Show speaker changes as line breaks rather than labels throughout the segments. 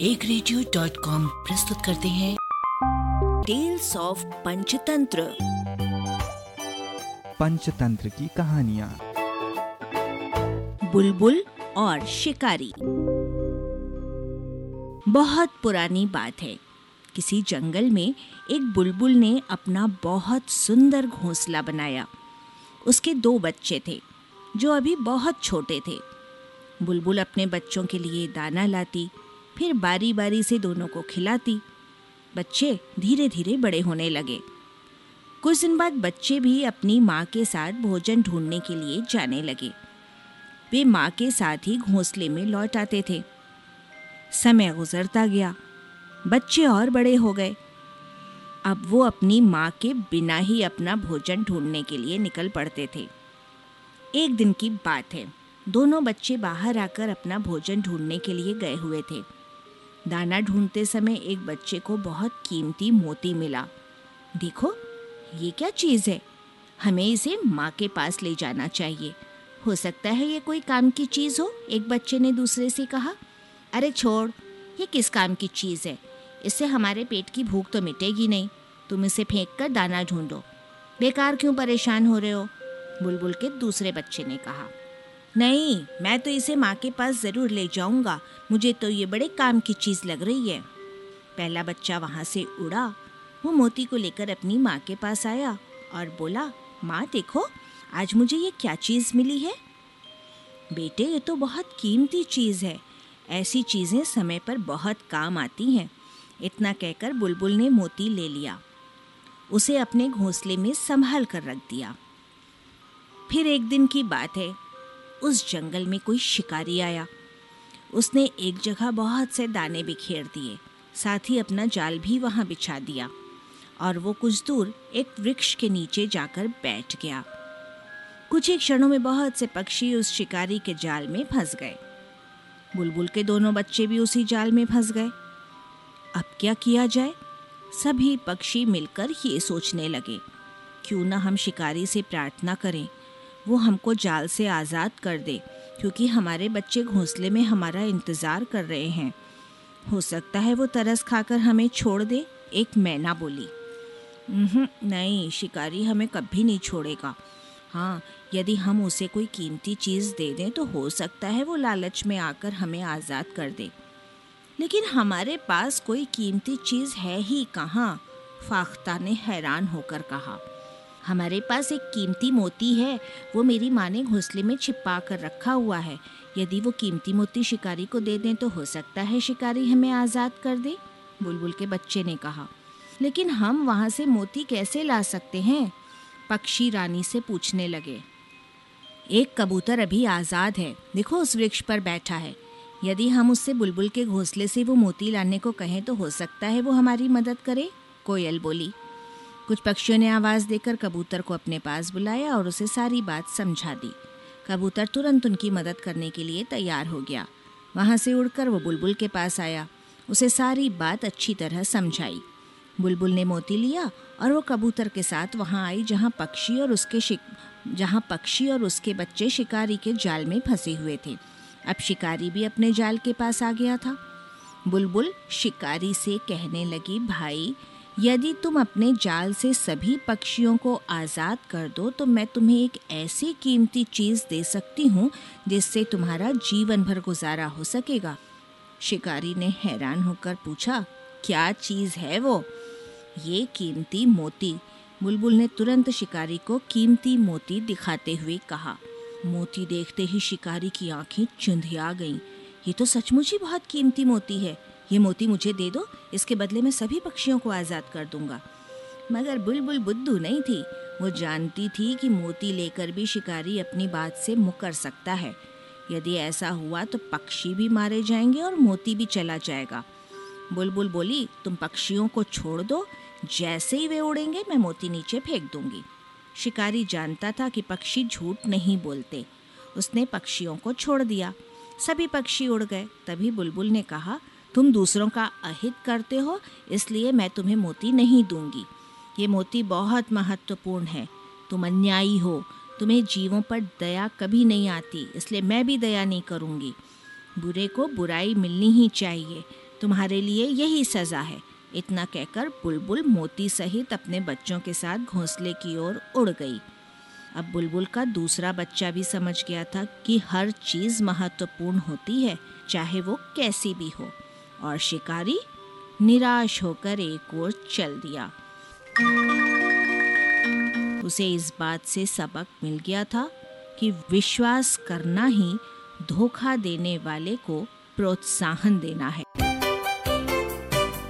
एक radio dot com प्रस्तुत करते हैं। टेल्स ऑफ़ पंचतंत्र
पंचतंत्र की कहानियाँ।
बुलबुल और शिकारी। बहुत पुरानी बात है। किसी जंगल में एक बुलबुल ने अपना बहुत सुंदर घोंसला बनाया। उसके दो बच्चे थे जो अभी बहुत छोटे थे। बुलबुल अपने बच्चों के लिए दाना लाती फिर बारी बारी से दोनों को खिलाती। बच्चे धीरे धीरे बड़े होने लगे। कुछ दिन बाद बच्चे भी अपनी माँ के साथ भोजन ढूँढने के लिए जाने लगे। वे माँ के साथ ही घोंसले में लौट आते थे। समय गुजरता गया। बच्चे और बड़े हो गए। अब वो अपनी माँ के बिना ही अपना भोजन ढूँढने के लिए निकल पड़ते थे। एक दिन की बात है। दोनों बच्चे बाहर आकर अपना भोजन ढूँढने के लिए गए हुए थे। दाना ढूंढते समय एक बच्चे को बहुत कीमती मोती मिला। देखो, ये क्या चीज़ है? हमें इसे माँ के पास ले जाना चाहिए। हो सकता है ये कोई काम की चीज़ हो, एक बच्चे ने दूसरे से कहा। अरे छोड़, ये किस काम की चीज़ है? इससे हमारे पेट की भूख तो मिटेगी नहीं। तुम इसे फेंक कर दाना ढूंढो। बेकार क्यों परेशान हो रहे हो? बुलबुल के दूसरे बच्चे ने कहा। नहीं, मैं तो इसे माँ के पास ज़रूर ले जाऊँगा। मुझे तो ये बड़े काम की चीज़ लग रही है। पहला बच्चा वहाँ से उड़ा। वो मोती को लेकर अपनी माँ के पास आया और बोला, माँ, देखो, आज मुझे ये क्या चीज़ मिली है? बेटे, ये तो बहुत कीमती चीज़ है। ऐसी चीज़ें समय पर बहुत काम आती हैं। इतना कहकर बुलबुल ने मोती ले लिया। उसे अपने घोंसले में संभाल कर रख दिया। फिर एक दिन की बात है। उस जंगल में कोई शिकारी आया। उसने एक जगह बहुत से दाने बिखेर दिए, साथ ही अपना जाल भी वहाँ बिछा दिया और वो कुछ दूर एक वृक्ष के नीचे जाकर बैठ गया। कुछ ही क्षणों में बहुत से पक्षी उस शिकारी के जाल में फंस गए। बुलबुल के दोनों बच्चे भी उसी जाल में फंस गए। अब क्या किया जाए? सभी पक्षी मिलकर ये सोचने लगे, क्यों ना हम शिकारी से प्रार्थना करें। वो हमको जाल से आज़ाद कर दे, क्योंकि हमारे बच्चे घोंसले में हमारा इंतज़ार कर रहे हैं। हो सकता है वो तरस खाकर हमें छोड़ दे, एक मैना बोली। नहीं, शिकारी हमें कभी नहीं छोड़ेगा। हाँ यदि हम उसे कोई कीमती चीज़ दे दें तो हो सकता है वो लालच में आकर हमें आज़ाद कर दे। लेकिन हमारे पास कोई कीमती चीज़ है ही कहाँ? फाख्ता ने हैरान होकर कहा। हमारे पास एक कीमती मोती है। वो मेरी माँ ने घोंसले में छिपा कर रखा हुआ है। यदि वो कीमती मोती शिकारी को दे दें तो हो सकता है शिकारी हमें आज़ाद कर दे, बुलबुल के बच्चे ने कहा। लेकिन हम वहाँ से मोती कैसे ला सकते हैं? पक्षी रानी से पूछने लगे। एक कबूतर अभी आज़ाद है। देखो, उस वृक्ष पर बैठा है। यदि हम उससे बुलबुल के घोंसले से वो मोती लाने को कहें तो हो सकता है वो हमारी मदद करे। कोयल बोली कुछ पक्षियों ने आवाज़ देकर कबूतर को अपने पास बुलाया और उसे सारी बात समझा दी। कबूतर तुरंत उनकी मदद करने के लिए तैयार हो गया। वहाँ से उड़कर वो बुलबुल के पास आया। उसे सारी बात अच्छी तरह समझाई। बुलबुल ने मोती लिया और वो कबूतर के साथ वहाँ आई जहाँ पक्षी और उसके शिक, जहाँ पक्षी और उसके बच्चे शिकारी के जाल में फंसे हुए थे। अब शिकारी भी अपने जाल के पास आ गया था। बुलबुल शिकारी से कहने लगी, भाई यदि तुम अपने जाल से सभी पक्षियों को आज़ाद कर दो तो मैं तुम्हें एक ऐसी कीमती चीज़ दे सकती हूँ, जिससे तुम्हारा जीवन भर गुजारा हो सकेगा। शिकारी ने हैरान होकर पूछा, क्या चीज़ है वो? ये कीमती मोती। बुलबुल ने तुरंत शिकारी को कीमती मोती दिखाते हुए कहा। मोती देखते ही शिकारी की आँखें चुंधिया गईं। ये तो सचमुच ही बहुत कीमती मोती है। ये मोती मुझे दे दो, इसके बदले में सभी पक्षियों को आज़ाद कर दूँगा। मगर बुलबुल बुद्धू नहीं थी। वो जानती थी कि मोती लेकर भी शिकारी अपनी बात से मुकर सकता है। यदि ऐसा हुआ तो पक्षी भी मारे जाएँगे और मोती भी चला जाएगा। बुलबुल बोली, तुम पक्षियों को छोड़ दो। जैसे ही वे उड़ेंगे, मैं मोती नीचे फेंक दूँगी। शिकारी जानता था कि पक्षी झूठ नहीं बोलते। उसने पक्षियों को छोड़ दिया। सभी पक्षी उड़ गए। तभी बुलबुल ने कहा तुम दूसरों का अहित करते हो, इसलिए मैं तुम्हें मोती नहीं दूँगी। ये मोती बहुत महत्वपूर्ण है। तुम अन्यायी हो। तुम्हें जीवों पर दया कभी नहीं आती, इसलिए मैं भी दया नहीं करूँगी। बुरे को बुराई मिलनी ही चाहिए। तुम्हारे लिए यही सज़ा है। इतना कहकर बुलबुल मोती सहित अपने बच्चों के साथ घोंसले की ओर उड़ गई। अब बुलबुल का दूसरा बच्चा भी समझ गया था कि हर चीज़ महत्वपूर्ण होती है, चाहे वो कैसी भी हो। और शिकारी निराश होकर एक ओर चल दिया। उसे इस बात से सबक मिल गया था कि विश्वास करना ही धोखा देने वाले को प्रोत्साहन देना है।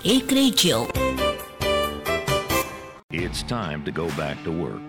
एक radio.
It's time to go back to work.